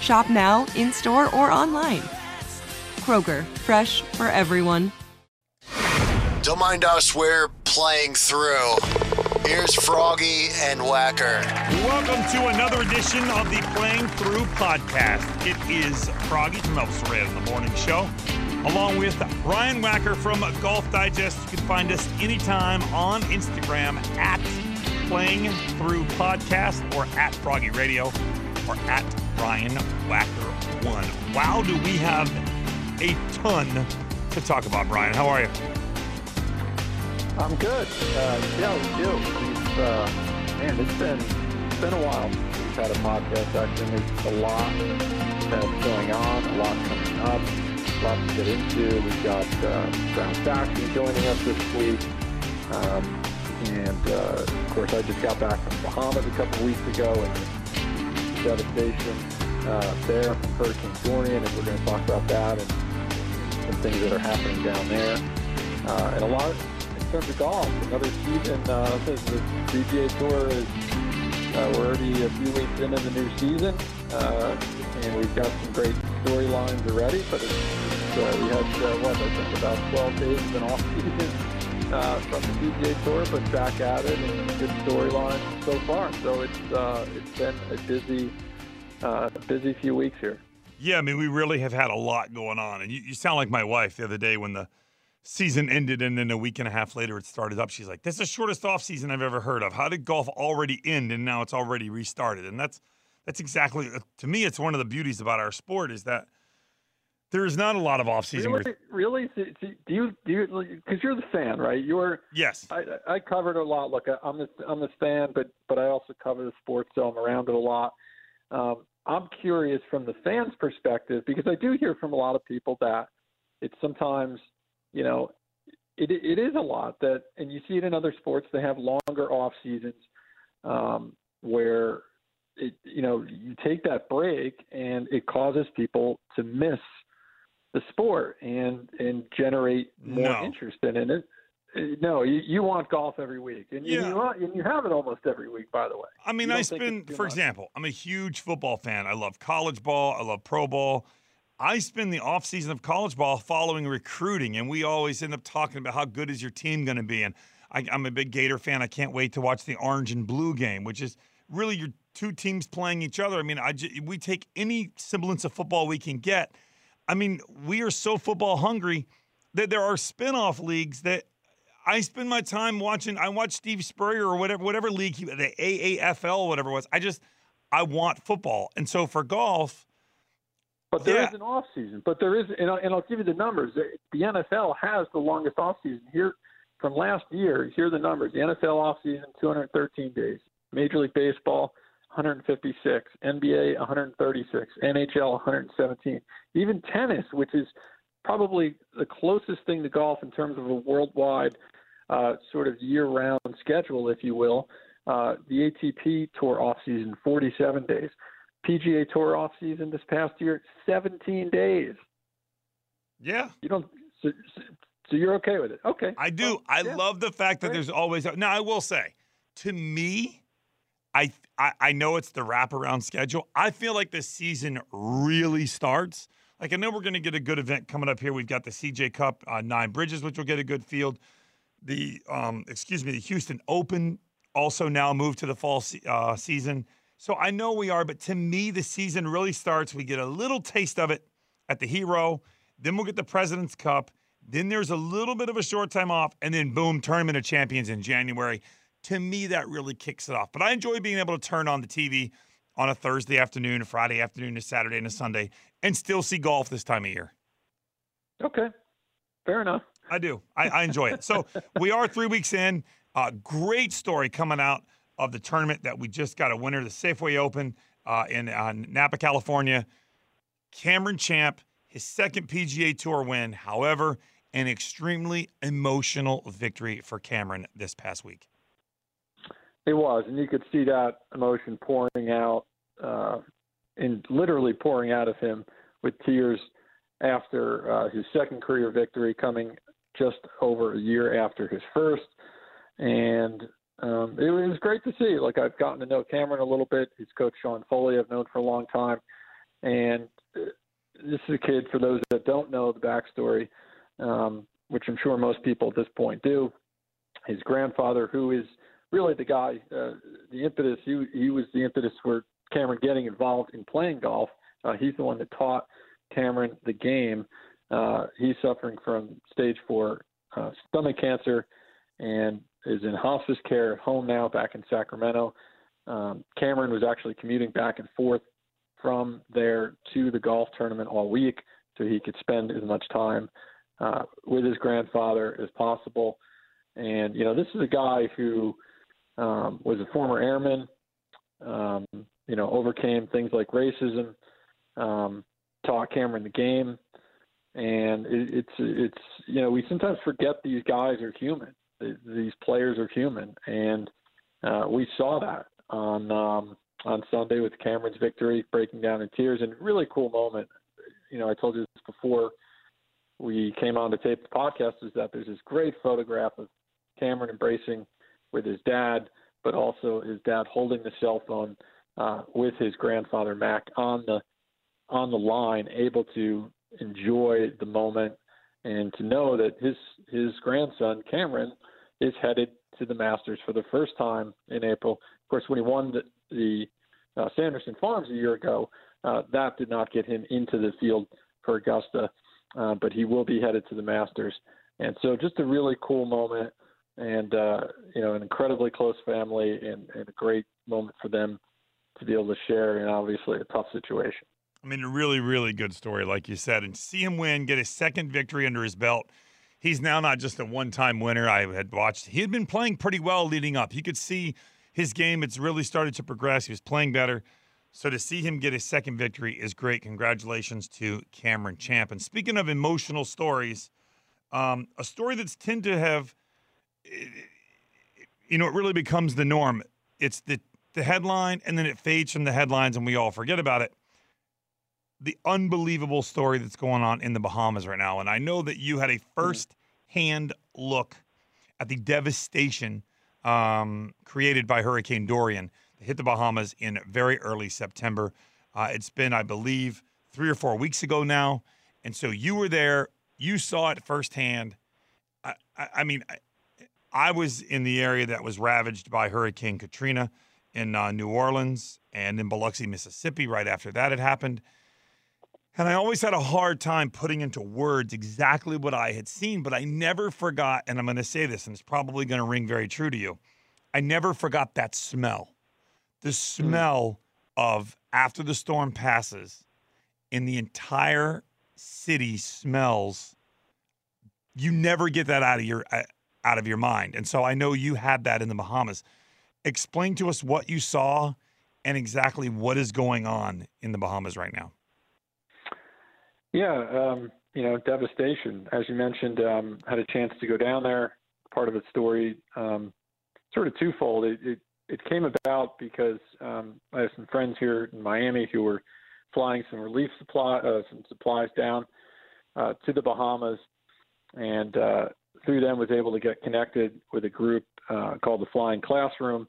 Shop now, in store, or online. Kroger, fresh for everyone. Don't mind us, we're playing through. Here's Froggy and Wacker. Welcome to another edition of the Playing Through podcast. It is Froggy from Elvis Duran the morning show, along with Brian Wacker from Golf Digest. You can find us anytime on Instagram at Playing Through Podcast or at Froggy Radio or at Brian Wacker One. Wow, do we have a ton to talk about, Brian? How are you? I'm good. Uh, yeah, we do. Uh, man, it's been it's been a while. We've had a podcast session. There's a lot that's going on, a lot coming up, a lot to get into. We've got uh, Brad Faxon joining us this week. Um, and, uh, of course, I just got back from Bahamas a couple weeks ago and devastation uh, there from Hurricane Dorian, and we're going to talk about that and some things that are happening down there. Uh, and a lot in terms of golf. Another season, uh, the, PGA Tour is, uh, we're already a few weeks into the new season, uh, and we've got some great storylines already, but it's, uh, we had, uh, what, I think about 12 days of an off season uh, from the PGA Tour, but back at it and good storyline so far. So it's, uh, it's been a busy, uh, busy few weeks here. Yeah, I mean, we really have had a lot going on. And you, you sound like my wife the other day when the season ended and then a week and a half later it started up. She's like, This is the shortest off season I've ever heard of. How did golf already end and now it's already restarted? And that's that's exactly to me, it's one of the beauties about our sport is that there is not a lot of offseason. Really, really? Do do you do you because you're the fan, right? You're yes. I, I covered a lot. Look, I'm the I'm the fan, but but I also cover the sports, so I'm around it a lot. Um, I'm curious from the fans' perspective because I do hear from a lot of people that it's sometimes, you know, it it is a lot that, and you see it in other sports. They have longer off seasons um, where it, you know, you take that break and it causes people to miss the sport and and generate more No. interest in it. Uh, No, you, you want golf every week, and you, Yeah. you want, and you have it almost every week. By the way, I mean, I spend, for much? example, I'm a huge football fan. I love college ball. I love pro ball. I spend the off season of college ball following recruiting, and we always end up talking about how good is your team going to be. And I, I'm a big Gator fan. I can't wait to watch the orange and blue game, which is really your two teams playing each other. I mean, I we take any semblance of football we can get. I mean, we are so football hungry that there are spin-off leagues that I spend my time watching. I watch Steve Spurrier or whatever, whatever league he, the AAFL, whatever it was. I just, I want football, and so for golf, But there is Yeah. an off season. But there is, and I'll, and I'll give you the numbers. The the NFL has the longest off season here from last year. Here are the numbers: the NFL off season 213 days, Major League Baseball 156, NBA 136, NHL 117, even tennis, which is probably the closest thing to golf in terms of a worldwide uh, sort of year-round schedule, if you will. Uh, the ATP Tour off season 47 days. PGA Tour off season this past year, 17 days. yeah, You don't. So, so you're okay with it? Okay. I do. Well, I yeah. love the fact that Great. there's always. Now, I will say, to me, I I, I know it's the wraparound schedule. I feel like the season really starts. Like I know we're going to get a good event coming up here. We've got the CJ Cup, uh, Nine Bridges, which will get a good field. The um, excuse me, the Houston Open also now moved to the fall se- uh, season. So I know we are, but to me, the season really starts. We get a little taste of it at the Hero. Then we'll get the President's Cup. Then there's a little bit of a short time off, and then boom, Tournament of Champions in January. To me, that really kicks it off. But I enjoy being able to turn on the TV on a Thursday afternoon, a Friday afternoon, a Saturday, and a Sunday, and still see golf this time of year. Okay, fair enough. I do. I, I enjoy it. So we are three weeks in. Uh, great story coming out of the tournament that we just got a winner, the Safeway Open uh, in uh, Napa, California. Cameron Champ, his second PGA Tour win. However, an extremely emotional victory for Cameron this past week. It was, and you could see that emotion pouring out, uh, and literally pouring out of him with tears after uh, his second career victory, coming just over a year after his first. And um, it was great to see. Like I've gotten to know Cameron a little bit. His coach Sean Foley, I've known for a long time, and uh, this is a kid. For those that don't know the backstory, um, which I'm sure most people at this point do, his grandfather, who is really the guy, uh, the impetus. He he was the impetus for Cameron getting involved in playing golf. Uh, he's the one that taught Cameron the game. Uh, he's suffering from stage four uh, stomach cancer and is in hospice care at home now back in Sacramento. Um, Cameron was actually commuting back and forth from there to the golf tournament all week so he could spend as much time uh, with his grandfather as possible. And, you know, this is a guy who um, was a former airman, um, you know, overcame things like racism, um, taught Cameron the game. And it, it's, it's, you know, we sometimes forget these guys are human these players are human, and uh, we saw that on um, on Sunday with Cameron's victory, breaking down in tears, and really cool moment. You know, I told you this before we came on to tape the podcast. Is that there's this great photograph of Cameron embracing with his dad, but also his dad holding the cell phone uh, with his grandfather Mac on the on the line, able to enjoy the moment and to know that his his grandson Cameron is headed to the Masters for the first time in April. Of course, when he won the, the uh, Sanderson Farms a year ago, uh, that did not get him into the field for Augusta, uh, but he will be headed to the Masters. And so, just a really cool moment, and uh, you know, an incredibly close family, and, and a great moment for them to be able to share in obviously a tough situation. I mean, a really, really good story, like you said, and see him win, get his second victory under his belt he's now not just a one-time winner. I had watched; he had been playing pretty well leading up. You could see his game; it's really started to progress. He was playing better. So to see him get his second victory is great. Congratulations to Cameron Champ. And speaking of emotional stories, um, a story that's tend to have, you know, it really becomes the norm. It's the the headline, and then it fades from the headlines, and we all forget about it the unbelievable story that's going on in the Bahamas right now. And I know that you had a first hand look at the devastation um, created by Hurricane Dorian that hit the Bahamas in very early September. Uh, it's been, I believe, three or four weeks ago now. And so you were there, you saw it firsthand. I, I, I mean, I, I, was in the area that was ravaged by Hurricane Katrina in uh, New Orleans and in Biloxi, Mississippi, right after that had happened. And I always had a hard time putting into words exactly what I had seen, but I never forgot, and I'm going to say this, and it's probably going to ring very true to you. I never forgot that smell. The smell mm. of after the storm passes and the entire city smells. You never get that out of your uh, out of your mind. And so I know you had that in the Bahamas. Explain to us what you saw and exactly what is going on in the Bahamas right now. Yeah, um, you know, devastation. As you mentioned, um, had a chance to go down there. Part of the story, um, sort of twofold. It, it, it came about because um, I have some friends here in Miami who were flying some relief supply, uh, some supplies down uh, to the Bahamas, and uh, through them was able to get connected with a group uh, called the Flying Classroom,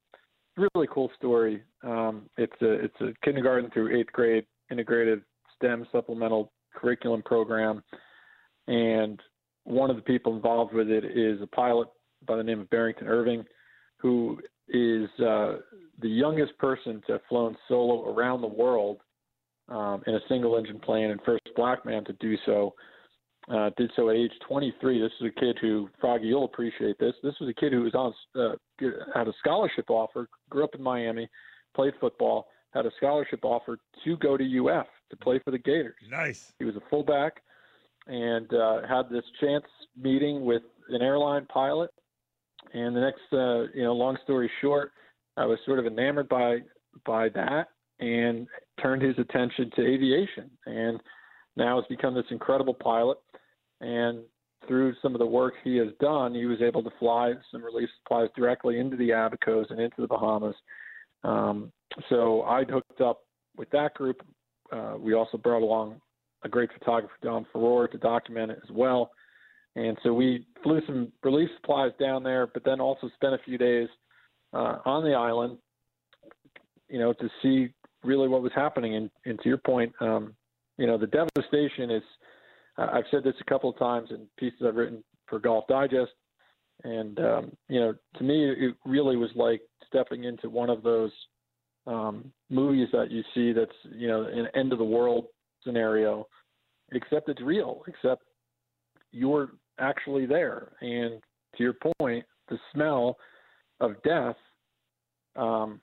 really cool story. Um, it's a it's a kindergarten through eighth grade integrated STEM supplemental curriculum program, and one of the people involved with it is a pilot by the name of Barrington Irving, who is uh, the youngest person to have flown solo around the world um, in a single engine plane and first black man to do so. Uh, did so at age 23. This is a kid who, Froggy, you'll appreciate this. This was a kid who was on uh, had a scholarship offer, grew up in Miami, played football, had a scholarship offer to go to UF to play for the Gators. Nice. He was a fullback and uh, had this chance meeting with an airline pilot. And the next, uh, you know, long story short, I was sort of enamored by by that and turned his attention to aviation. And now has become this incredible pilot. And through some of the work he has done, he was able to fly some relief supplies directly into the Abacos and into the Bahamas. Um, so I'd hooked up with that group. Uh, we also brought along a great photographer, Dom Furore, to document it as well. And so we flew some relief supplies down there, but then also spent a few days uh, on the island, you know, to see really what was happening. And, and to your point, um, you know, the devastation is, I've said this a couple of times in pieces I've written for Golf Digest. And, um, you know, to me, it really was like stepping into one of those um, movies that you see that's, you know, an end of the world scenario, except it's real, except you're actually there. And to your point, the smell of death, um,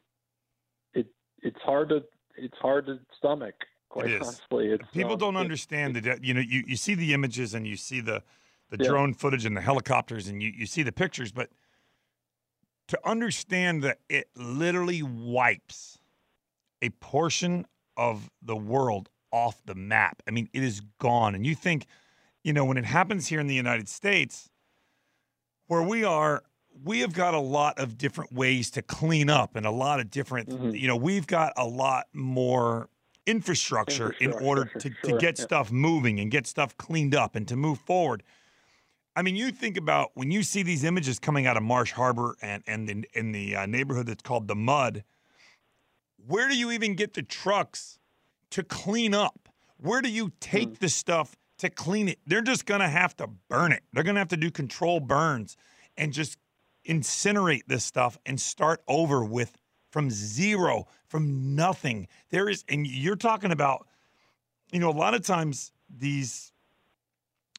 it it's hard to it's hard to stomach. Quite It is. honestly, it's, People um, don't understand the de- you know you, you see the images and you see the the Yeah. drone footage and the helicopters and you, you see the pictures, but to understand that it literally wipes a portion of the world off the map. I mean, it is gone. And you think, you know, when it happens here in the United States, where we are, we have got a lot of different ways to clean up and a lot of different, Mhm. you know, we've got a lot more infrastructure, in order to, Infrastructure, to get yeah. stuff moving and get stuff cleaned up and to move forward. I mean, you think about when you see these images coming out of Marsh Harbor and and in, in the uh, neighborhood that's called the Mud. Where do you even get the trucks to clean up? Where do you take Mm. the stuff to clean it? They're just going to have to burn it. They're going to have to do control burns and just incinerate this stuff and start over with from zero, from nothing. There is, and you're talking about, you know, a lot of times these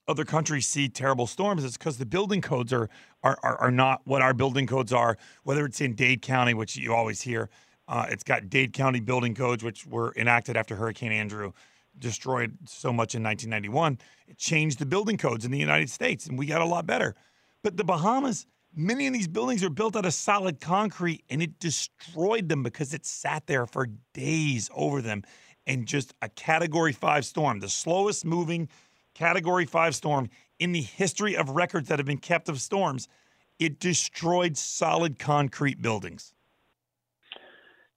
other countries see terrible storms, it's because the building codes are, are are are not what our building codes are. Whether it's in Dade County, which you always hear, uh, it's got Dade County building codes, which were enacted after Hurricane Andrew destroyed so much in 1991. It changed the building codes in the United States, and we got a lot better. But the Bahamas, many of these buildings are built out of solid concrete, and it destroyed them because it sat there for days over them. And just a Category Five storm, the slowest moving Category 5 storm in the history of records that have been kept of storms. It destroyed solid concrete buildings.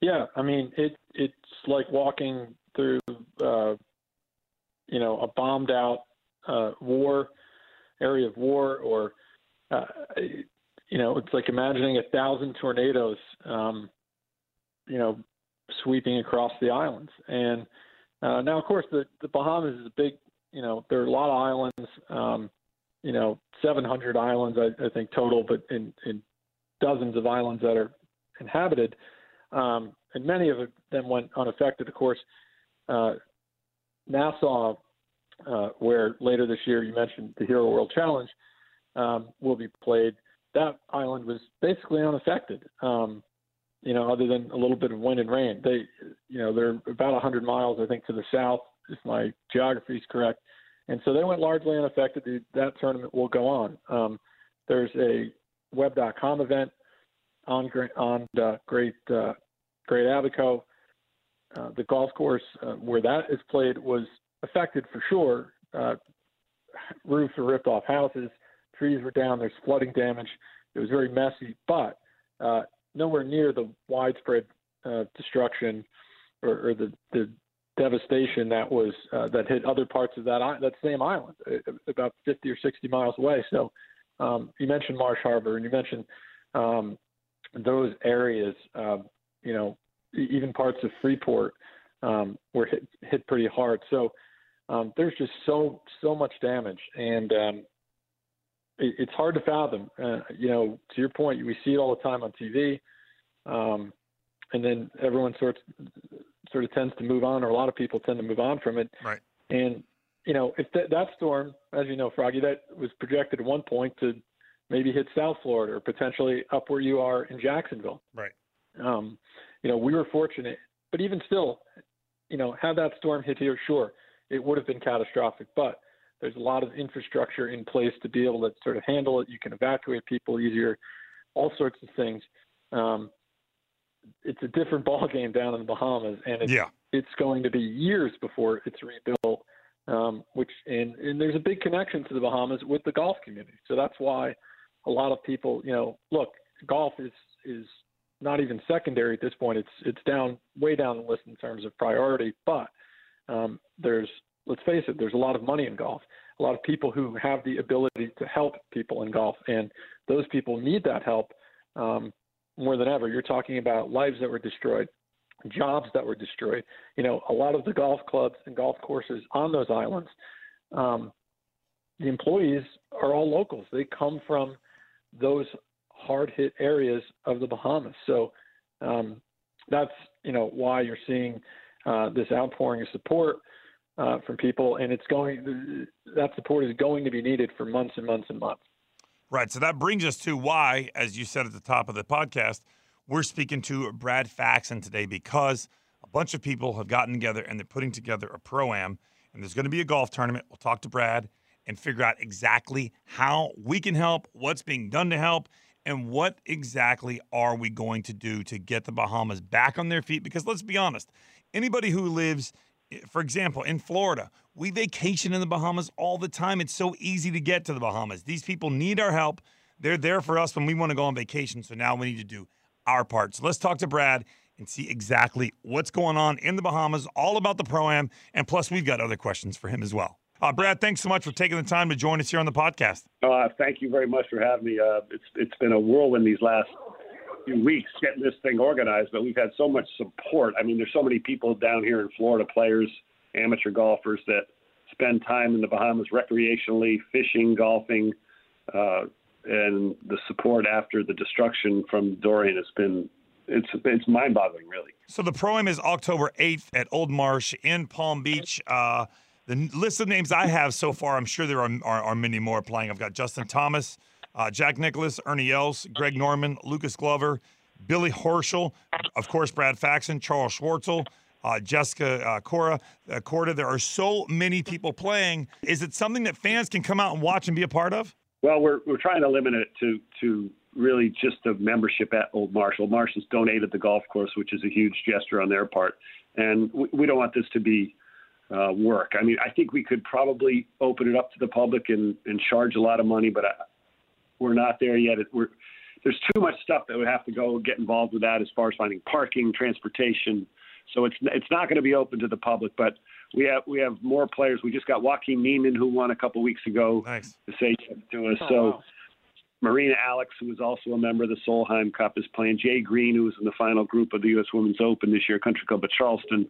Yeah, I mean it. It's like walking through, uh, you know, a bombed out uh, war area of war, or uh, you know, it's like imagining a thousand tornadoes, um, you know, sweeping across the islands. And uh, now, of course, the the Bahamas is a big. You know, there are a lot of islands. Um, you know, 700 islands, I, I think total, but in, in dozens of islands that are inhabited um, and many of them went unaffected. Of course, uh, Nassau, uh, where later this year you mentioned the Hero World Challenge um, will be played. That island was basically unaffected. Um, you know, other than a little bit of wind and rain. They, you know, they're about 100 miles, I think, to the south, if my geography is correct. And so they went largely unaffected. That tournament will go on. Um, there's a web.com event on on uh, Great uh, Great Abaco. Uh, the golf course uh, where that is played was affected for sure. Uh, roofs were ripped off houses, trees were down. There's flooding damage. It was very messy, but uh, nowhere near the widespread uh, destruction or, or the, the devastation that was uh, that hit other parts of that that same island, uh, about 50 or 60 miles away. So um, you mentioned Marsh Harbor, and you mentioned um, those areas, uh, you know, even parts of Freeport um, were hit, hit pretty hard. So um, there's just so so much damage, and um, it, it's hard to fathom. Uh, you know, to your point, we see it all the time on TV, um, and then everyone sort sort of tends to move on, or a lot of people tend to move on from it. Right. And you know, if that, that storm, as you know, Froggy, that was projected at one point to maybe hit South Florida or potentially up where you are in Jacksonville. Right. Um, you know, we were fortunate, but even still, you know, had that storm hit here, sure, it would have been catastrophic. But there's a lot of infrastructure in place to be able to sort of handle it. You can evacuate people easier, all sorts of things. Um, it's a different ball game down in the Bahamas, and it's, Yeah. it's going to be years before it's rebuilt. Um, which and, and there's a big connection to the Bahamas with the golf community. So that's why a lot of people, you know, look, golf is is not even secondary at this point. It's it's down way down the list in terms of priority. But um, there's let's face it, there's a lot of money in golf. A lot of people who have the ability to help people in golf, and those people need that help um, more than ever. You're talking about lives that were destroyed, jobs that were destroyed. You know, a lot of the golf clubs and golf courses on those islands, um, the employees are all locals. They come from those hard hit areas of the Bahamas. So um, that's you know why you're seeing uh, this outpouring of support uh, from people, and it's going that support is going to be needed for months and months and months. Right. So that brings us to why, as you said at the top of the podcast, we're speaking to Brad Faxon today because a bunch of people have gotten together and they're putting together a pro am, and there's going to be a golf tournament. We'll talk to Brad and figure out exactly how we can help, what's being done to help, and what exactly are we going to do to get the Bahamas back on their feet? Because let's be honest, anybody who lives, for example, in Florida, we vacation in the Bahamas all the time. It's so easy to get to the Bahamas. These people need our help. They're there for us when we want to go on vacation. So now we need to do our part. So let's talk to Brad and see exactly what's going on in the Bahamas, all about the Pro Am. And plus, we've got other questions for him as well. Uh, Brad, thanks so much for taking the time to join us here on the podcast. Uh, thank you very much for having me. Uh, it's it's been a whirlwind these last few weeks getting this thing organized, but we've had so much support. I mean, there's so many people down here in Florida, players, amateur golfers that spend time in the Bahamas recreationally, fishing, golfing, uh, and the support after the destruction from Dorian has been it's it's mind-boggling, really. So the Pro Am is October 8th at Old Marsh in Palm Beach. Uh, the list of names I have so far, I'm sure there are, are, are many more playing. I've got Justin Thomas, uh, Jack Nicklaus, Ernie Els, Greg Norman, Lucas Glover, Billy Horschel, of course, Brad Faxon, Charl Schwartzel, uh, Jessica uh, Cora, uh, Korda. There are so many people playing. Is it something that fans can come out and watch and be a part of? Well, we're we're trying to limit it to to really just the membership at Old Marshall. Marshall's donated the golf course, which is a huge gesture on their part, and we, we don't want this to be uh, work. I mean, I think we could probably open it up to the public and, and charge a lot of money, but I, we're not there yet. It, we're, there's too much stuff that would have to go get involved with that as far as finding parking, transportation. So it's it's not going to be open to the public, but we have we have more players. We just got Joaquin Niemann who won a couple weeks ago nice. to say to us. Oh, so wow. Marina Alex, who is also a member of the Solheim Cup, is playing. Jay Green, who was in the final group of the U.S. Women's Open this year, Country Club at Charleston,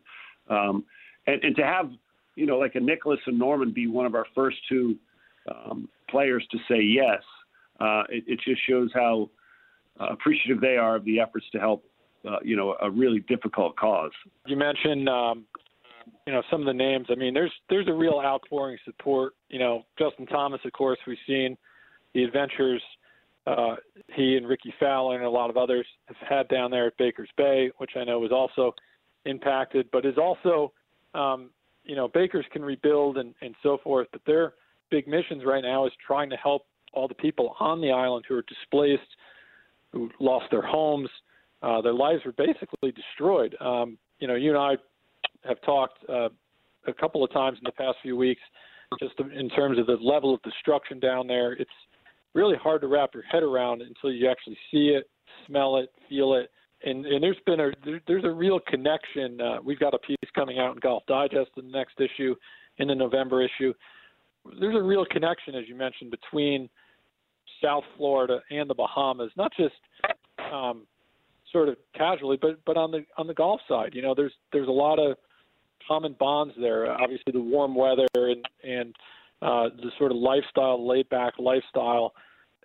um, and, and to have you know like a Nicklaus and Norman be one of our first two um, players to say yes, uh, it, it just shows how uh, appreciative they are of the efforts to help uh, you know a really difficult cause. You mentioned, um, you know, some of the names. I mean, there's there's a real outpouring support. You know, Justin Thomas, of course, we've seen the adventures uh, he and Rickie Fowler and a lot of others have had down there at Baker's Bay, which I know was also impacted, but is also, um, you know, Baker's can rebuild and, and so forth. But their big missions right now is trying to help all the people on the island who are displaced, who lost their homes. Uh, their lives were basically destroyed. Um, you know, you and I have talked uh, a couple of times in the past few weeks, just in terms of the level of destruction down there. It's really hard to wrap your head around until you actually see it, smell it, feel it. And, and there's been a there, there's a real connection. Uh, we've got a piece coming out in Golf Digest, in the next issue, in the November issue. There's a real connection, as you mentioned, between South Florida and the Bahamas. Not just um, sort of casually, but but on the on the golf side, you know, there's there's a lot of common bonds there. Obviously, the warm weather and and uh, the sort of lifestyle, laid back lifestyle,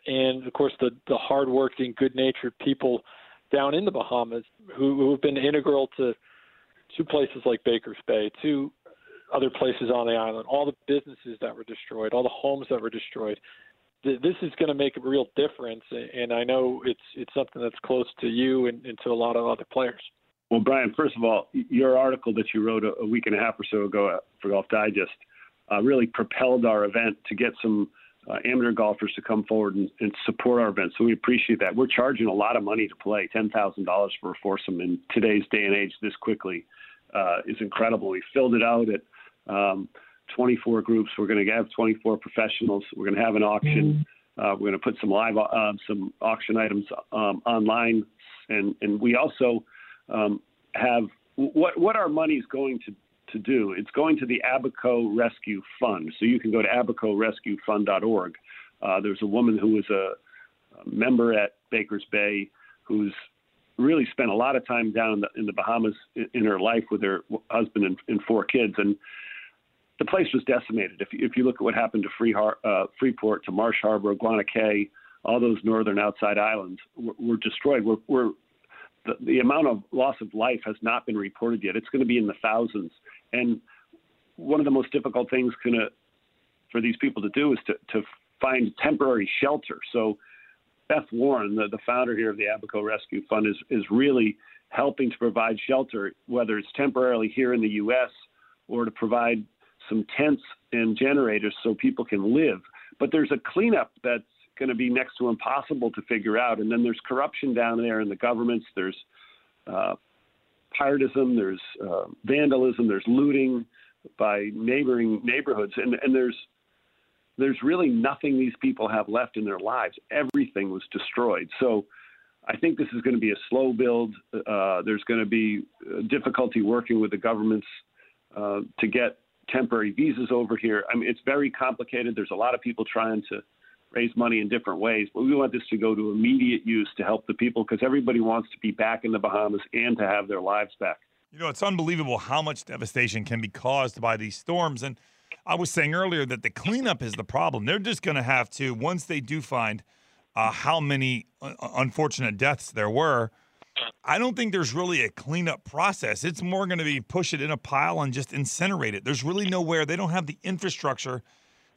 and of course the the hardworking, good natured people down in the Bahamas who, who have been integral to to places like Baker's Bay, to other places on the island, all the businesses that were destroyed, all the homes that were destroyed. This is going to make a real difference, and I know it's it's something that's close to you and, and to a lot of other players. Well, Brian, first of all, your article that you wrote a, a week and a half or so ago for Golf Digest uh, really propelled our event to get some uh, amateur golfers to come forward and, and, support our event. So we appreciate that. We're charging a lot of money to play, ten thousand dollars for a foursome in today's day and age. This quickly uh, is incredible. We filled it out at um, 24 groups. We're going to have 24 professionals. We're going to have an auction. Uh, we're going to put some live uh, some auction items um, online, and and we also um, have what what our money is going to to do. It's going to the Abaco Rescue Fund. So you can go to abacorescuefund.org. Uh, there's a woman who was a, a member at Baker's Bay who's really spent a lot of time down in the, in the Bahamas in, in, her life with her husband and, and, four kids. And the place was decimated. If, if you look at what happened to Free Har- uh, Freeport, to Marsh Harbor, Guana Cay, all those northern outside islands were, were destroyed. We're, we're the, the amount of loss of life has not been reported yet. It's going to be in the thousands. And one of the most difficult things gonna, for these people to do is to, to find temporary shelter. So Beth Warren, the, the founder here of the Abaco Rescue Fund, is, is really helping to provide shelter, whether it's temporarily here in the U.S. or to provide some tents and generators so people can live. But there's a cleanup that's going to be next to impossible to figure out. And then there's corruption down there in the governments. There's uh, piratism. There's uh, vandalism. There's looting by neighboring neighborhoods, and and there's there's really nothing these people have left in their lives. Everything was destroyed. So. I think this is going to be a slow build. Uh, there's going to be difficulty working with the governments uh, to get temporary visas over here. I mean, it's very complicated. There's a lot of people trying to raise money in different ways. But we want this to go to immediate use to help the people because everybody wants to be back in the Bahamas and to have their lives back. You know, it's unbelievable how much devastation can be caused by these storms. And I was saying earlier that the cleanup is the problem. They're just going to have to, once they do find uh, how many uh, unfortunate deaths there were, I don't think there's really a cleanup process. It's more going to be push it in a pile and just incinerate it. There's really nowhere, they don't have the infrastructure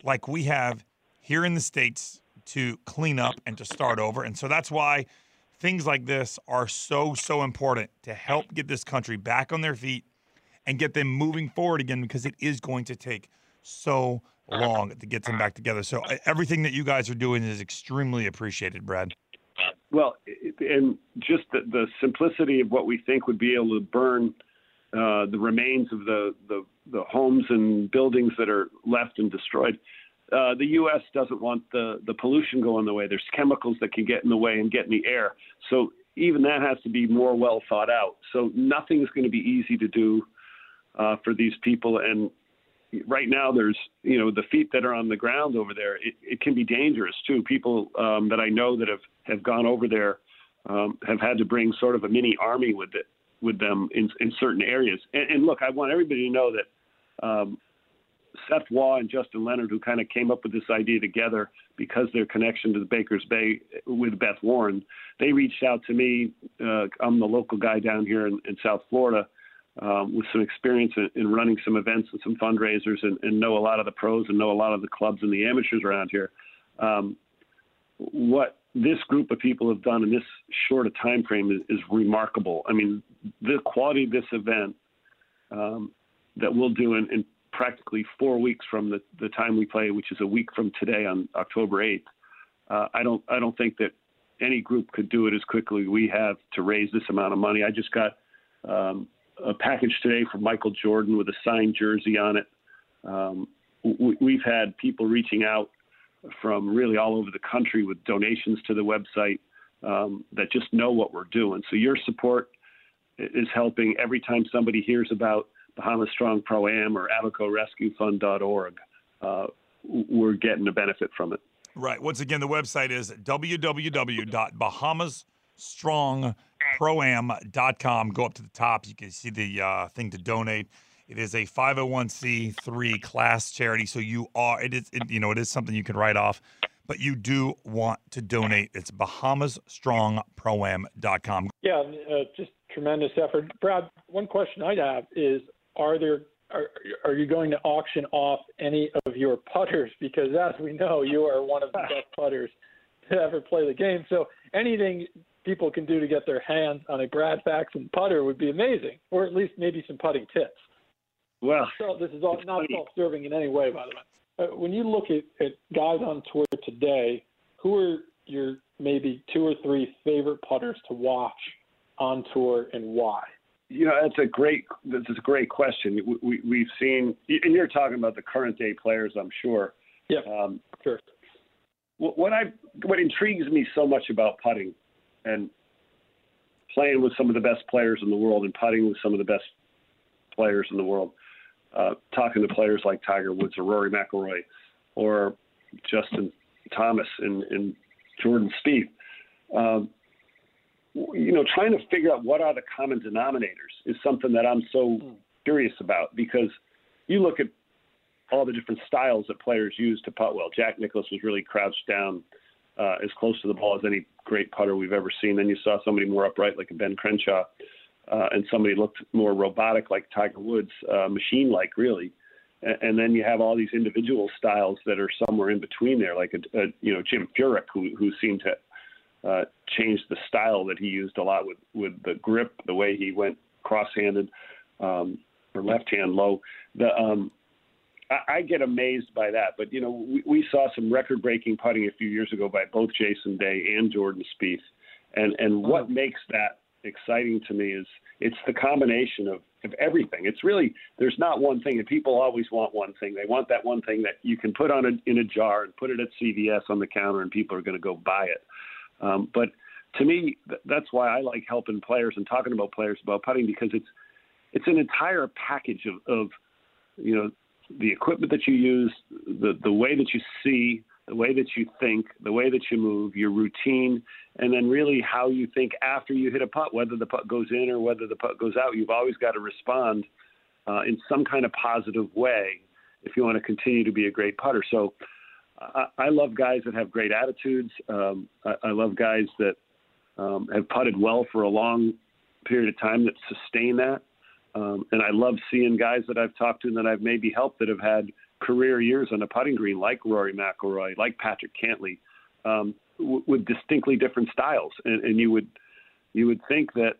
like we have here in the States to clean up and to start over. And so that's why things like this are so, so important to help get this country back on their feet and get them moving forward again because it is going to take so long to get them back together. So everything that you guys are doing is extremely appreciated, Brad. Well, and just the, the simplicity of what we think would be able to burn uh, the remains of the, the, the homes and buildings that are left and destroyed uh, the U.S. doesn't want the, the pollution going the way. There's chemicals that can get in the way and get in the air. So even that has to be more well thought out. So nothing's going to be easy to do uh, for these people. And right now, there's you know the feet that are on the ground over there. It, it can be dangerous too. People um, that I know that have have gone over there um, have had to bring sort of a mini army with it with them in in certain areas. And, and look, I want everybody to know that. Um, Seth Waugh and Justin Leonard, who kind of came up with this idea together because their connection to the Baker's Bay with Beth Warren, they reached out to me. Uh, I'm the local guy down here in, in South Florida um, with some experience in, in, running some events and some fundraisers and, and, know a lot of the pros and know a lot of the clubs and the amateurs around here. Um, what this group of people have done in this short a time frame is, is remarkable. I mean, the quality of this event um, that we'll do in, in practically four weeks from the, the time we play, which is a week from today on October 8th. Uh, I don't I don't think that any group could do it as quickly we have to raise this amount of money. I just got um, a package today from Michael Jordan with a signed jersey on it. Um, we, have had people reaching out from really all over the country with donations to the website um, that just know what we're doing. So your support is helping every time somebody hears about Bahamas Strong Pro Am or AbacoRescueFund.org, uh, we're getting a benefit from it. Right. Once again, the website is www.bahamasstrong proam.com. Go up to the top. You can see the uh, thing to donate. It is a 501c3 class charity, so you are it is it, you know it is something you can write off, but you do want to donate. It's BahamasStrongProam.com. Yeah, uh, just tremendous effort. Brad, one question I have is: Are there are, are you going to auction off any of your putters? Because as we know, you are one of the best putters to ever play the game. So anything people can do to get their hands on a Brad Faxon putter would be amazing, or at least maybe some putting tips. Well, so this is all, not self-serving in any way, by the way. Uh, when you look at, at guys on tour today, who are your maybe two or three favorite putters to watch on tour and why? You know, that's a great that's a great question. We, we have seen, and you're talking about the current day players, I'm sure. Yeah, um, sure. What I what intrigues me so much about putting, and playing with some of the best players in the world, and putting with some of the best players in the world, uh, talking to players like Tiger Woods or Rory McIlroy, or Justin Thomas and, and Jordan Spieth. Um, you know, trying to figure out what are the common denominators is something that I'm so mm. curious about because you look at all the different styles that players use to putt well. Jack Nicklaus was really crouched down uh, as close to the ball as any great putter we've ever seen. Then you saw somebody more upright like a Ben Crenshaw, uh, and somebody looked more robotic like Tiger Woods, uh, machine-like really. And, and then you have all these individual styles that are somewhere in between there, like a, a you know Jim Furyk, who who seemed to uh, changed the style that he used a lot with with the grip, the way he went cross-handed um, or left-hand low. The um, I, I get amazed by that, but you know we, we saw some record-breaking putting a few years ago by both Jason Day and Jordan Spieth, and and what makes that exciting to me is it's the combination of, of everything. It's really there's not one thing, and people always want one thing. They want that one thing that you can put on a, in a jar and put it at CVS on the counter, and people are going to go buy it. Um, but to me, th- that's why I like helping players and talking about players about putting because it's it's an entire package of, of you know the equipment that you use, the the way that you see, the way that you think, the way that you move, your routine, and then really how you think after you hit a putt, whether the putt goes in or whether the putt goes out. You've always got to respond uh, in some kind of positive way if you want to continue to be a great putter. So I, I love guys that have great attitudes. Um, I, I love guys that um, have putted well for a long period of time that sustain that. Um, and I love seeing guys that I've talked to and that I've maybe helped that have had career years on a putting green, like Rory McIlroy, like Patrick Cantlay, um, w- with distinctly different styles. And, and you would you would think that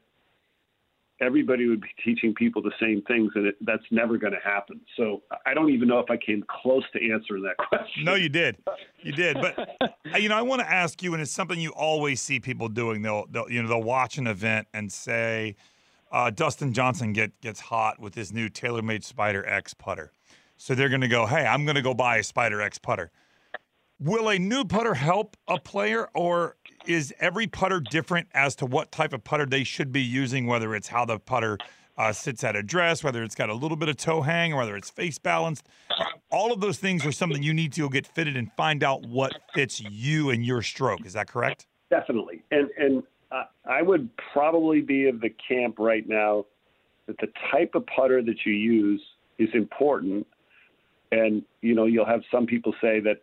everybody would be teaching people the same things, and it, that's never going to happen. So I don't even know if I came close to answering that question. No, you did, you did. But you know, I want to ask you, and it's something you always see people doing. They'll, they'll you know, they'll watch an event and say, uh, Dustin Johnson get gets hot with his new TaylorMade Spider X putter. So they're going to go, hey, I'm going to go buy a Spider X putter. Will a new putter help a player, or is every putter different as to what type of putter they should be using, whether it's how the putter uh, sits at address, whether it's got a little bit of toe hang, or whether it's face balanced? All of those things are something you need to get fitted and find out what fits you and your stroke. Is that correct? Definitely. And, and I would probably be of the camp right now that the type of putter that you use is important. And, you know, you'll have some people say that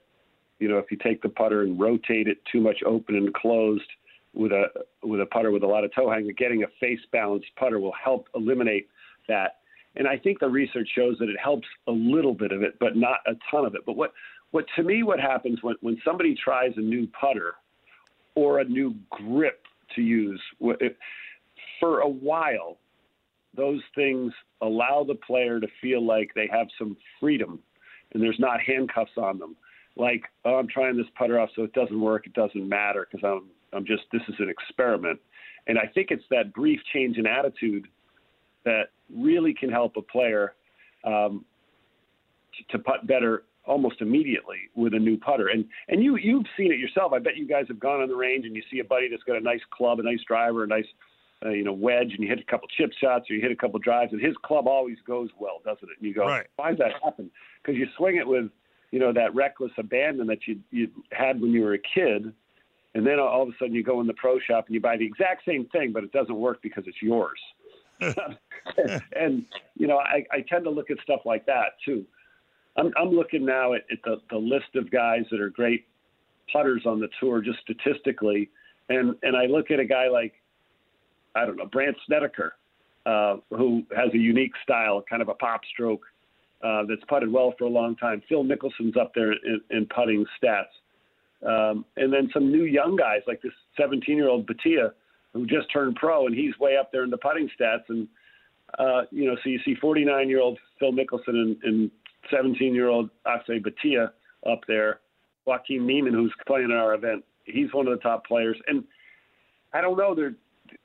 you know, if you take the putter and rotate it too much open and closed with a with a putter with a lot of toe hang, getting a face balanced putter will help eliminate that. And I think the research shows that it helps a little bit of it, but not a ton of it. But what what to me what happens when when somebody tries a new putter or a new grip to use for a while those things allow the player to feel like they have some freedom and there's not handcuffs on them like, oh, I'm trying this putter off so it doesn't work. It doesn't matter because I'm I'm just this is an experiment. And I think it's that brief change in attitude that really can help a player um, to, putt better almost immediately with a new putter. And and you you've seen it yourself. I bet you guys have gone on the range and you see a buddy that's got a nice club, a nice driver, a nice uh, you know wedge, and you hit a couple chip shots or you hit a couple drives, and his club always goes well, doesn't it? And you go, right. why does that happen? Because you swing it with you know that reckless abandon that you you had when you were a kid, and then all of a sudden you go in the pro shop and you buy the exact same thing, but it doesn't work because it's yours. and you know, I, I tend to look at stuff like that too. I'm, I'm looking now at, at the, the list of guys that are great putters on the tour, just statistically, and and I look at a guy like I don't know Brandt Snedeker, uh, who has a unique style, kind of a pop stroke uh, that's putted well for a long time. Phil Mickelson's up there in, in putting stats. Um, and then some new young guys like this 17 year old Bhatia, who just turned pro and he's way up there in the putting stats. And, uh, you know, so you see 49 year old Phil Mickelson and 17 year old Akshay Bhatia up there. Joaquin Niemann, who's playing in our event, he's one of the top players. And I don't know, they're,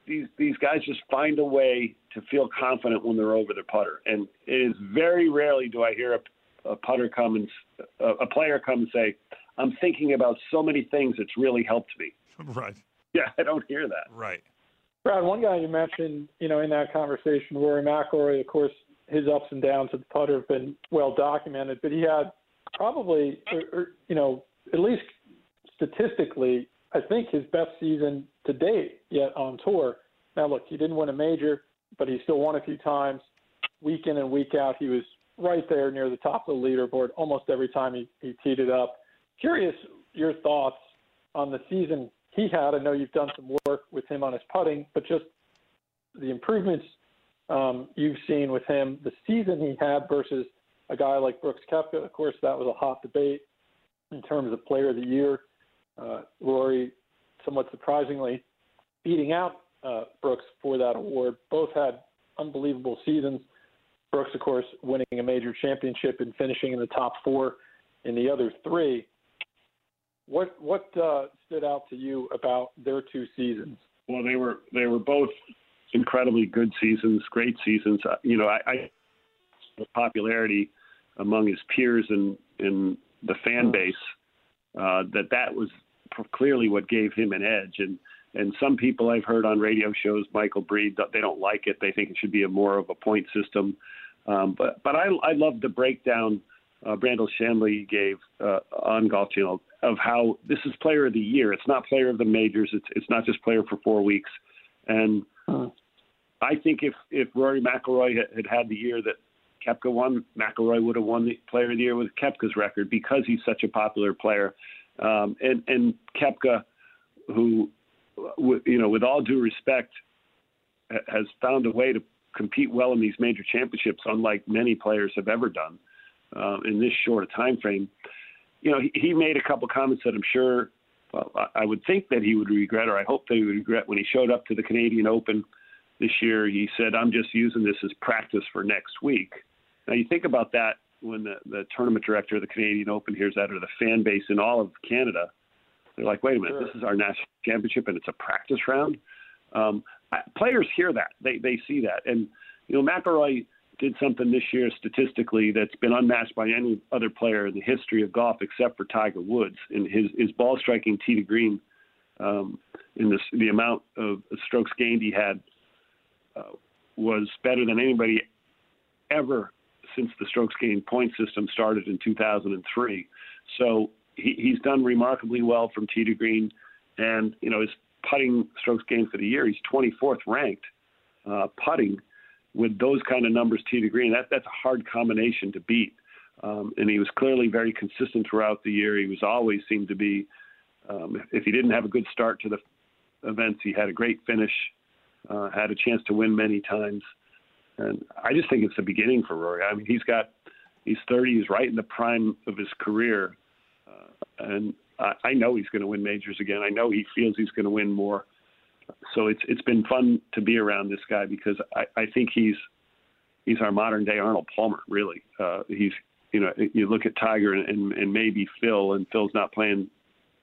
these these guys just find a way to feel confident when they're over their putter. And it is very rarely do I hear a, a putter come and a, a player come and say, "I'm thinking about so many things. It's really helped me." Right. Yeah, I don't hear that. Right. Brad, one guy you mentioned, you know, in that conversation, Rory McIlroy, of course, his ups and downs with the putter have been well documented, but he had probably, or, or, you know, at least statistically, I think his best season to date yet on tour. Now, look, he didn't win a major, but he still won a few times. Week in and week out, he was right there near the top of the leaderboard almost every time he, he teed it up. Curious your thoughts on the season he had. I know you've done some work with him on his putting, but just the improvements um, you've seen with him, the season he had versus a guy like Brooks Koepka. Of course, that was a hot debate in terms of player of the year. Uh, Rory, somewhat surprisingly, beating out uh, Brooks for that award. Both had unbelievable seasons. Brooks, of course, winning a major championship and finishing in the top four in the other three. What what uh, stood out to you about their two seasons? Well, they were they were both incredibly good seasons, great seasons. Uh, you know, I, I the popularity among his peers and in the fan base uh, that that was clearly what gave him an edge. And and some people I've heard on radio shows, Michael Breed, they don't like it. They think it should be a more of a point system. Um, but but I I love the breakdown uh, Brandel Chamblee gave uh, on Golf Channel of how this is Player of the Year. It's not Player of the Majors. It's it's not just Player for four weeks. And uh, I think if if Rory McIlroy had, had the year that Koepka won, McIlroy would have won the Player of the Year with Koepka's record because he's such a popular player. Um, and and Koepka, who, you know, with all due respect, has found a way to compete well in these major championships, unlike many players have ever done uh, in this short a time frame. You know, he, he made a couple comments that I'm sure, well, I would think that he would regret, or I hope that he would regret when he showed up to the Canadian Open this year. He said, "I'm just using this as practice for next week." Now you think about that when the, the tournament director of the Canadian Open hears that, or the fan base in all of Canada, they're like, wait a minute, sure. this is our national championship and it's a practice round. Um, players hear that, they they see that, and you know McIlroy did something this year statistically that's been unmatched by any other player in the history of golf except for Tiger Woods. In his his ball striking tee to green, um, in this the amount of strokes gained he had was better than anybody ever since the strokes gained point system started in 2003. So he, he's done remarkably well from tee to green, and you know his putting strokes gained for the year. He's 24th ranked uh, putting with those kind of numbers tee to green. That that's a hard combination to beat. Um, and he was clearly very consistent throughout the year. He was always seemed to be. Um, if he didn't have a good start to the events, he had a great finish. Uh, had a chance to win many times. And I just think it's the beginning for Rory. I mean, he's got he's 30. He's right in the prime of his career, uh, and I, I know he's going to win majors again. I know he feels he's going to win more. So it's it's been fun to be around this guy because I, I think he's he's our modern day Arnold Palmer. Really, uh, he's you know you look at Tiger and, and, and maybe Phil, and Phil's not playing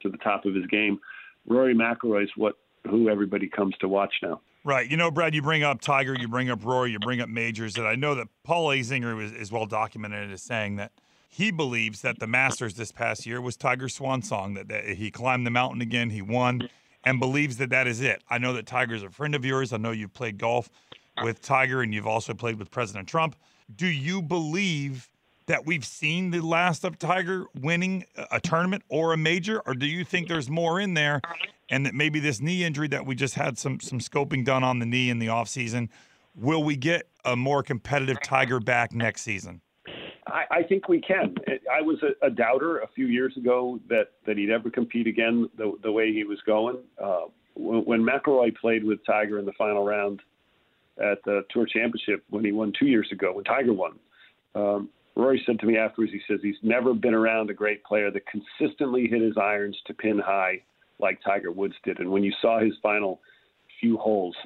to the top of his game. Rory McIlroy is what who everybody comes to watch now. Right. You know, Brad, you bring up Tiger, you bring up Rory, you bring up majors, and I know that Paul Azinger is, is well documented as saying that he believes that the Masters this past year was Tiger's swan song, that, that he climbed the mountain again, he won, and believes that that is it. I know that Tiger's a friend of yours. I know you've played golf with Tiger, and you've also played with President Trump. Do you believe that we've seen the last of Tiger winning a tournament or a major, or do you think there's more in there, and that maybe this knee injury that we just had some some scoping done on the knee in the offseason, will we get a more competitive Tiger back next season? I, I think we can. I was a, a, doubter a few years ago that, that he'd ever compete again the, the way he was going. Uh, when, when McIlroy played with Tiger in the final round at the Tour Championship when he won two years ago, when Tiger won, um, Rory said to me afterwards, he says he's never been around a great player that consistently hit his irons to pin high like Tiger Woods did. And when you saw his final few holes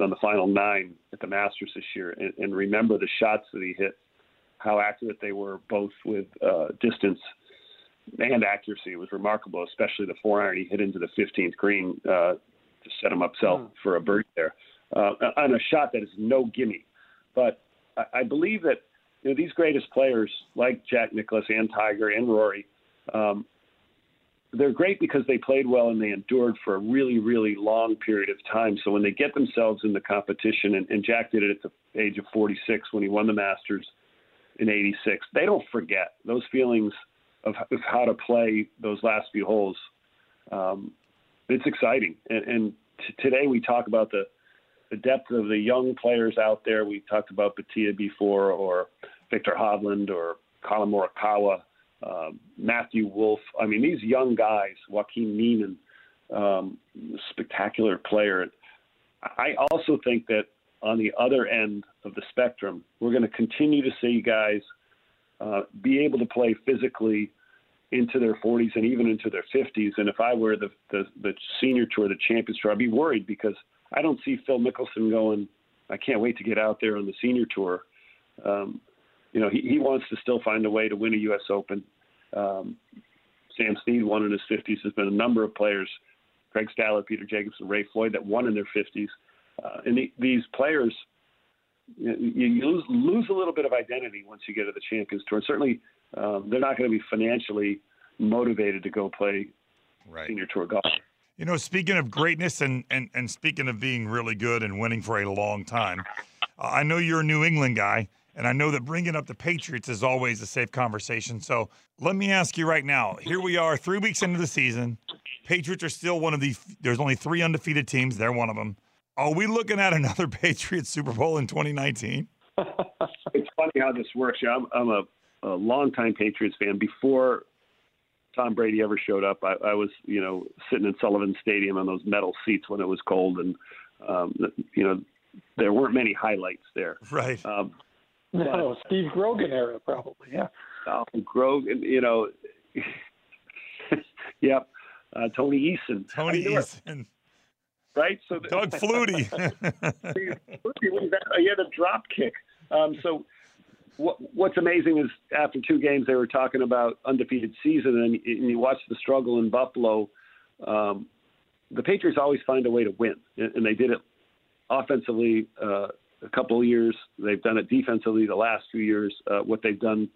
on the final nine at the Masters this year, and, and remember the shots that he hit how accurate they were, both with uh, distance and accuracy. It was remarkable, especially the four iron he hit into the 15th green uh, to set him up self mm. for a birdie there uh, on a shot that is no gimme. But I, I believe that you know these greatest players like Jack Nicklaus and Tiger and Rory. Um, they're great because they played well and they endured for a really, really long period of time. So when they get themselves in the competition, and, and Jack did it at the age of 46 when he won the Masters, in 86. They don't forget those feelings of, of how to play those last few holes. Um, it's exciting. And, and t- today we talk about the, the depth of the young players out there. We talked about Bhatia before, or Viktor Hovland, or Collin Morikawa, uh, Matthew Wolff. I mean, these young guys, Joaquin Niemann, um, spectacular player. I also think that on the other end of the spectrum, we're going to continue to see guys uh, be able to play physically into their 40s and even into their 50s. And if I were the, the, the senior tour, the Champions Tour, I'd be worried because I don't see Phil Mickelson going. I can't wait to get out there on the senior tour. Um, you know, he, he wants to still find a way to win a U.S. Open. Um, Sam Snead won in his 50s. There's been a number of players, Craig Stadler, Peter Jacobsen, Ray Floyd, that won in their 50s. Uh, and the, these players, you, you lose, lose a little bit of identity once you get to the Champions Tour. And certainly, um, they're not going to be financially motivated to go play right. senior tour golf. You know, speaking of greatness and, and, and speaking of being really good and winning for a long time, uh, I know you're a New England guy, and I know that bringing up the Patriots is always a safe conversation. So let me ask you right now here we are, three weeks into the season. Patriots are still one of the, there's only three undefeated teams. They're one of them. Are we looking at another Patriots Super Bowl in 2019? it's funny how this works. Yeah, I'm, I'm a, a longtime Patriots fan. Before Tom Brady ever showed up, I, I was, you know, sitting in Sullivan Stadium on those metal seats when it was cold, and um, you know, there weren't many highlights there. Right. Um, no, Steve Grogan era, probably. Yeah. Oh, Grogan, you know. yep. Uh, Tony Eason. Tony Eason right? So Doug Flutie. he had a drop kick. Um, so what, what's amazing is after two games they were talking about undefeated season, and, and you watch the struggle in Buffalo. Um, the Patriots always find a way to win, and, and they did it offensively uh, a couple of years. They've done it defensively the last few years. Uh, what they've done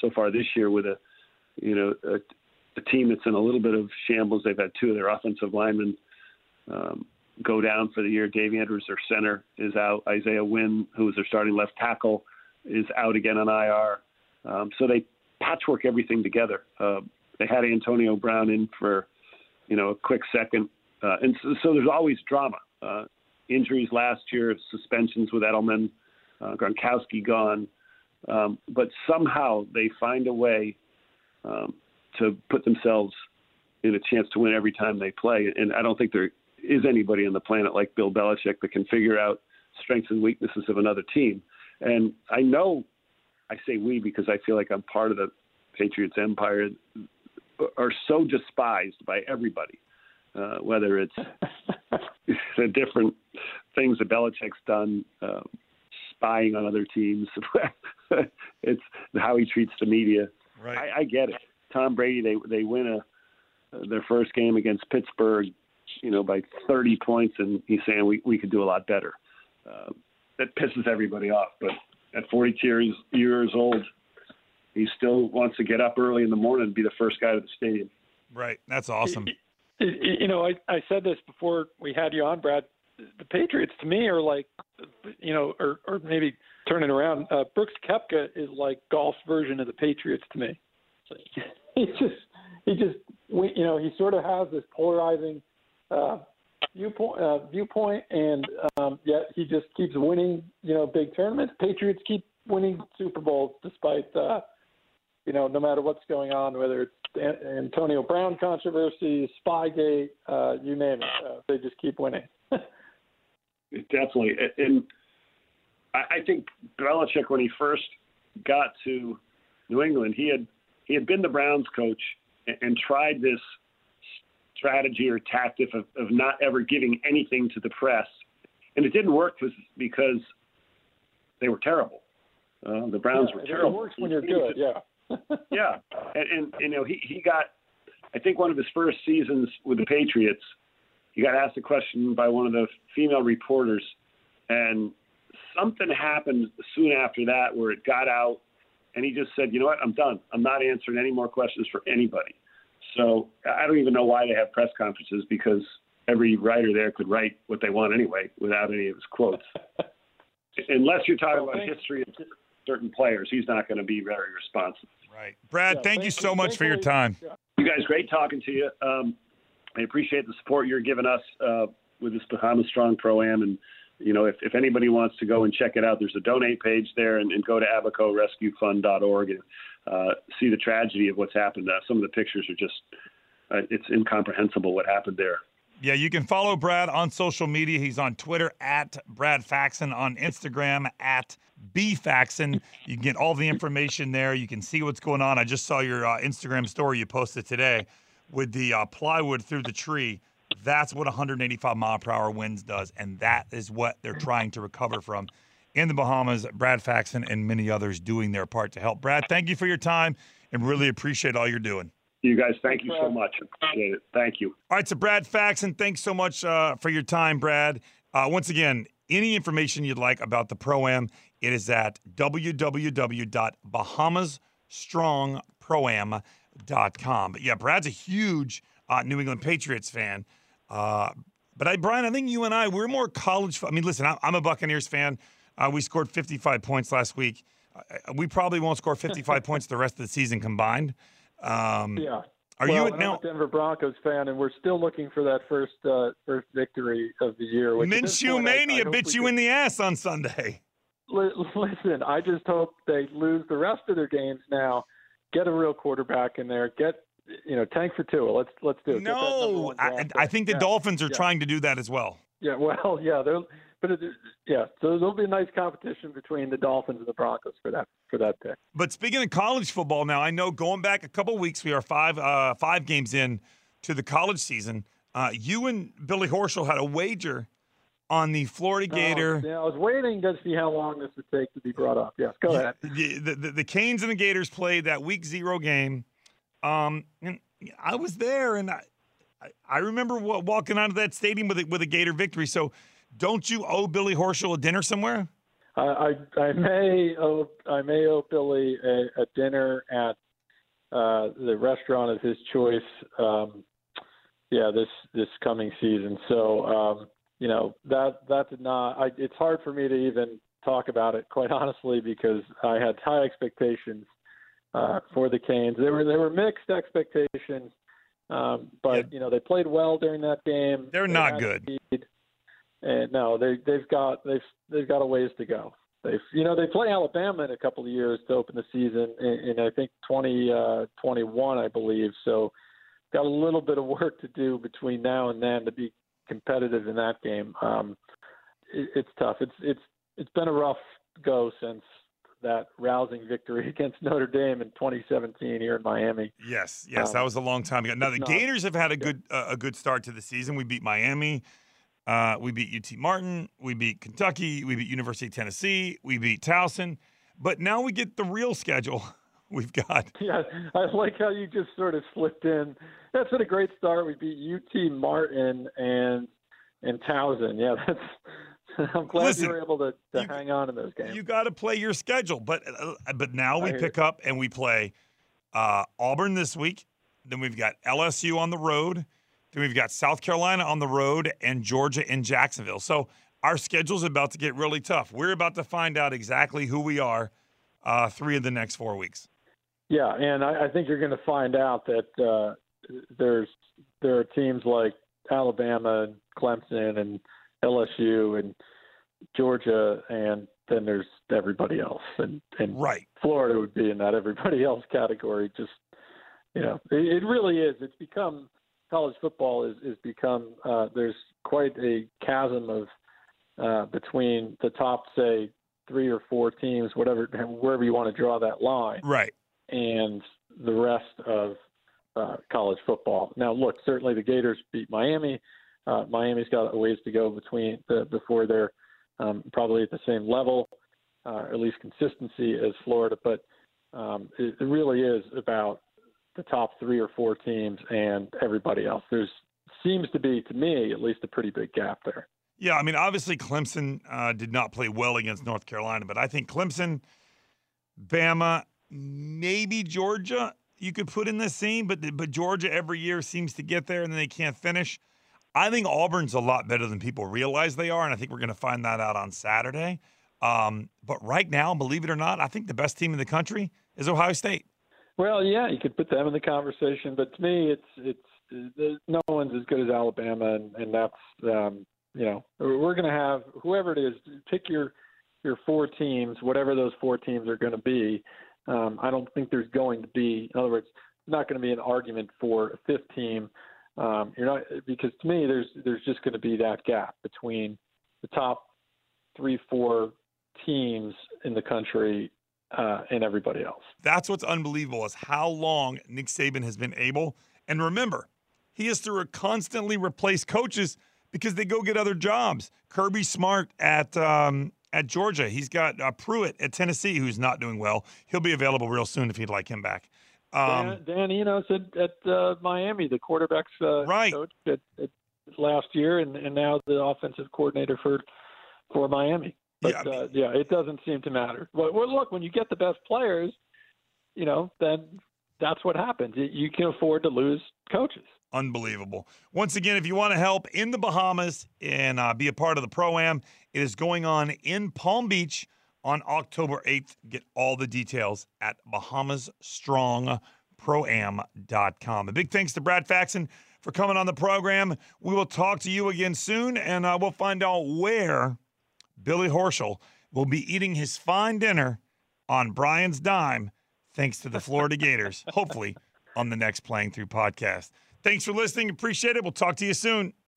so far this year with a, you know, a, a team that's in a little bit of shambles. They've had two of their offensive linemen um, go down for the year. Dave Andrews, their center, is out. Isaiah Wynn, who is their starting left tackle, is out again on IR. Um, so they patchwork everything together. Uh, they had Antonio Brown in for, you know, a quick second, uh, and so, so, there's always drama. Uh, injuries last year, suspensions with Edelman, uh, Gronkowski gone, um, but somehow they find a way um, to put themselves in a chance to win every time they play. And I don't think they're anybody on the planet like Bill Belichick that can figure out strengths and weaknesses of another team. And I know I say we because I feel like I'm part of the Patriots empire are so despised by everybody, uh, whether it's the different things that Belichick's done, uh, spying on other teams. it's how he treats the media. Right. I, I get it. Tom Brady, they they win a their first game against Pittsburgh you know, by 30 points, and he's saying we, we could do a lot better. Uh, that pisses everybody off. But at 42 years, years old, he still wants to get up early in the morning and be the first guy to the stadium. Right. That's awesome. You know, I, I said this before we had you on, Brad. the Patriots to me are like, you know, or or maybe turning around. Uh, Brooks Koepka is like golf's version of the Patriots to me. He just he just you know he sort of has this polarizing uh, viewpoint uh, viewpoint, and um, yet he just keeps winning you know big tournaments. Patriots keep winning Super Bowls despite uh, you know no matter what's going on, whether it's Antonio Brown controversy, Spygate, uh, you name it. Uh, they just keep winning. Definitely, and I think Belichick, when he first got to New England, he had he had been the Browns coach and, tried this strategy or tactic of, of not ever giving anything to the press, and it didn't work because they were terrible. Uh, the Browns yeah, were terrible. It works when you're good, yeah. yeah, and, and you know he he got, I think one of his first seasons with the Patriots, he got asked a question by one of the female reporters, and something happened soon after that where it got out, and he just said, you know what, I'm done. I'm not answering any more questions for anybody. So I don't even know why they have press conferences because every writer there could write what they want anyway without any of his quotes. Unless you're talking about history of certain players, he's not going to be very responsive. Right. Brad, yeah, thank you so much for your time. You guys, great talking to you. Um, I appreciate the support you're giving us uh, with this Bahamas Strong Pro Am. And, you know, if, if anybody wants to go and check it out, there's a donate page there and, and go to abacorescuefund.org and uh, see the tragedy of what's happened. Uh, some of the pictures are just, uh, it's incomprehensible what happened there. Yeah, you can follow Brad on social media. He's on Twitter at Brad Faxon, on Instagram at B Faxon. You can get all the information there. You can see what's going on. I just saw your uh, Instagram story you posted today with the uh, plywood through the tree. That's what 185 mile per hour winds does, and that is what they're trying to recover from in the Bahamas. Brad Faxon and many others doing their part to help. Brad, thank you for your time and really appreciate all you're doing. You guys, thank you so much. Appreciate it. Thank you. All right, so Brad Faxon, thanks so much uh, for your time, Brad. Uh, once again, any information you'd like about the Pro Am, it is at www.bahamasstrongproam.com. But yeah, Brad's a huge uh, New England Patriots fan. Uh, but I, Brian, I think you and I, we're more college. I mean, listen, I'm a Buccaneers fan. Uh, we scored 55 points last week. Uh, we probably won't score 55 points the rest of the season combined. Um, yeah. Are well, you now? I'm a Denver Broncos fan, and we're still looking for that first uh, first victory of the year. Minshew mania bit you in the ass on Sunday. Listen, I just hope they lose the rest of their games now. Get a real quarterback in there. Get you know, tank for two. Let's let's do it. No, I, I, think the yeah. Dolphins are yeah. trying to do that as well. Yeah, well, yeah, they're but it, yeah, so there'll be a nice competition between the Dolphins and the Broncos for that for that pick. But speaking of college football, now I know going back a couple weeks, we are five uh, five games in to the college season. Uh, you and Billy Horschel had a wager on the Florida oh, Gator. Oh, yeah, I was waiting to see how long this would take to be brought up. Yes, go ahead. The, the, the, the Canes and the Gators played that week zero game. Um, and I was there, and I, I remember walking out of that stadium with a, with a Gator victory. So don't you owe Billy Horschel a dinner somewhere? I, I, I may owe I may owe Billy a, a dinner at uh, the restaurant of his choice. Um, yeah, this this coming season. So um, you know that that did not. I, it's hard for me to even talk about it, quite honestly, because I had high expectations uh, for the Canes. They were they were mixed expectations, um, but yeah. you know they played well during that game. They're they not good. Speed. And no, they they've got they've they've got a ways to go. They've you know they play Alabama in a couple of years to open the season in, in I think 2021 uh, I believe. So got a little bit of work to do between now and then to be competitive in that game. Um, it, it's tough. It's it's it's been a rough go since that rousing victory against Notre Dame in 2017 here in Miami. Yes, yes, um, that was a long time ago. Now the Gators have had a good uh, a good start to the season. We beat Miami. Uh, we beat UT Martin. We beat Kentucky. We beat University of Tennessee. We beat Towson. But now we get the real schedule. We've got. Yeah, I like how you just sort of slipped in. That's been a great start. We beat UT Martin and and Towson. Yeah, that's. I'm glad Listen, you were able to, to you, hang on in those games. You got to play your schedule, but uh, but now we pick up and we play uh, Auburn this week. Then we've got LSU on the road. Then we've got South Carolina on the road and Georgia in Jacksonville. So our schedule's about to get really tough. We're about to find out exactly who we are uh, three of the next four weeks. Yeah, and I, I think you're going to find out that uh, there's there are teams like Alabama and Clemson and LSU and Georgia, and then there's everybody else, and and right. Florida would be in that everybody else category. Just you know, it, it really is. It's become college football is is become uh, there's quite a chasm of uh, between the top say three or four teams, whatever wherever you want to draw that line, right, and the rest of uh, college football. Now, look, certainly the Gators beat Miami. Uh, Miami's got a ways to go between the, before they're um, probably at the same level, uh, at least consistency as Florida. But um, it, it really is about the top three or four teams and everybody else. There's seems to be, to me, at least a pretty big gap there. Yeah, I mean, obviously Clemson uh, did not play well against North Carolina, but I think Clemson, Bama, maybe Georgia, you could put in the same, but but Georgia every year seems to get there and then they can't finish. I think Auburn's a lot better than people realize they are, and I think we're going to find that out on Saturday. Um, but right now, believe it or not, I think the best team in the country is Ohio State. Well, yeah, you could put them in the conversation, but to me, it's it's no one's as good as Alabama, and, and that's um, you know we're going to have whoever it is pick your your four teams, whatever those four teams are going to be. Um, I don't think there's going to be, in other words, not going to be an argument for a fifth team. Um, you're not because to me, there's there's just going to be that gap between the top three, four teams in the country uh, and everybody else. That's what's unbelievable is how long Nick Saban has been able. And remember, he has to constantly replace coaches because they go get other jobs. Kirby Smart at um, at Georgia. He's got uh, Pruitt at Tennessee, who's not doing well. He'll be available real soon if you'd like him back. Um, Dan, Dan Enos at, at uh, Miami, the quarterbacks uh, right. coach at, at last year, and, and now the offensive coordinator for for Miami. But yeah, uh, yeah, it doesn't seem to matter. Well, well, look, when you get the best players, you know, then that's what happens. You can afford to lose coaches. Unbelievable. Once again, if you want to help in the Bahamas and uh, be a part of the Pro Am, it is going on in Palm Beach on October 8th. Get all the details at BahamasStrongProAm.com. A big thanks to Brad Faxon for coming on the program. We will talk to you again soon, and uh, we'll find out where Billy Horschel will be eating his fine dinner on Brian's dime, thanks to the Florida Gators, hopefully on the next Playing Through podcast. Thanks for listening. Appreciate it. We'll talk to you soon.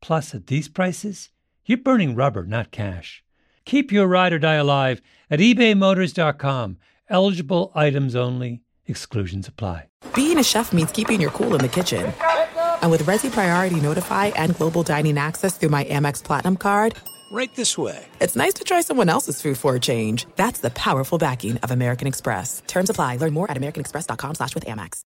Plus, at these prices, you're burning rubber, not cash. Keep your ride or die alive at ebaymotors.com. Eligible items only, exclusions apply. Being a chef means keeping your cool in the kitchen. And with Resy Priority Notify and Global Dining Access through my Amex Platinum card, right this way. It's nice to try someone else's food for a change. That's the powerful backing of American Express. Terms apply. Learn more at americanexpress.com slash with Amex.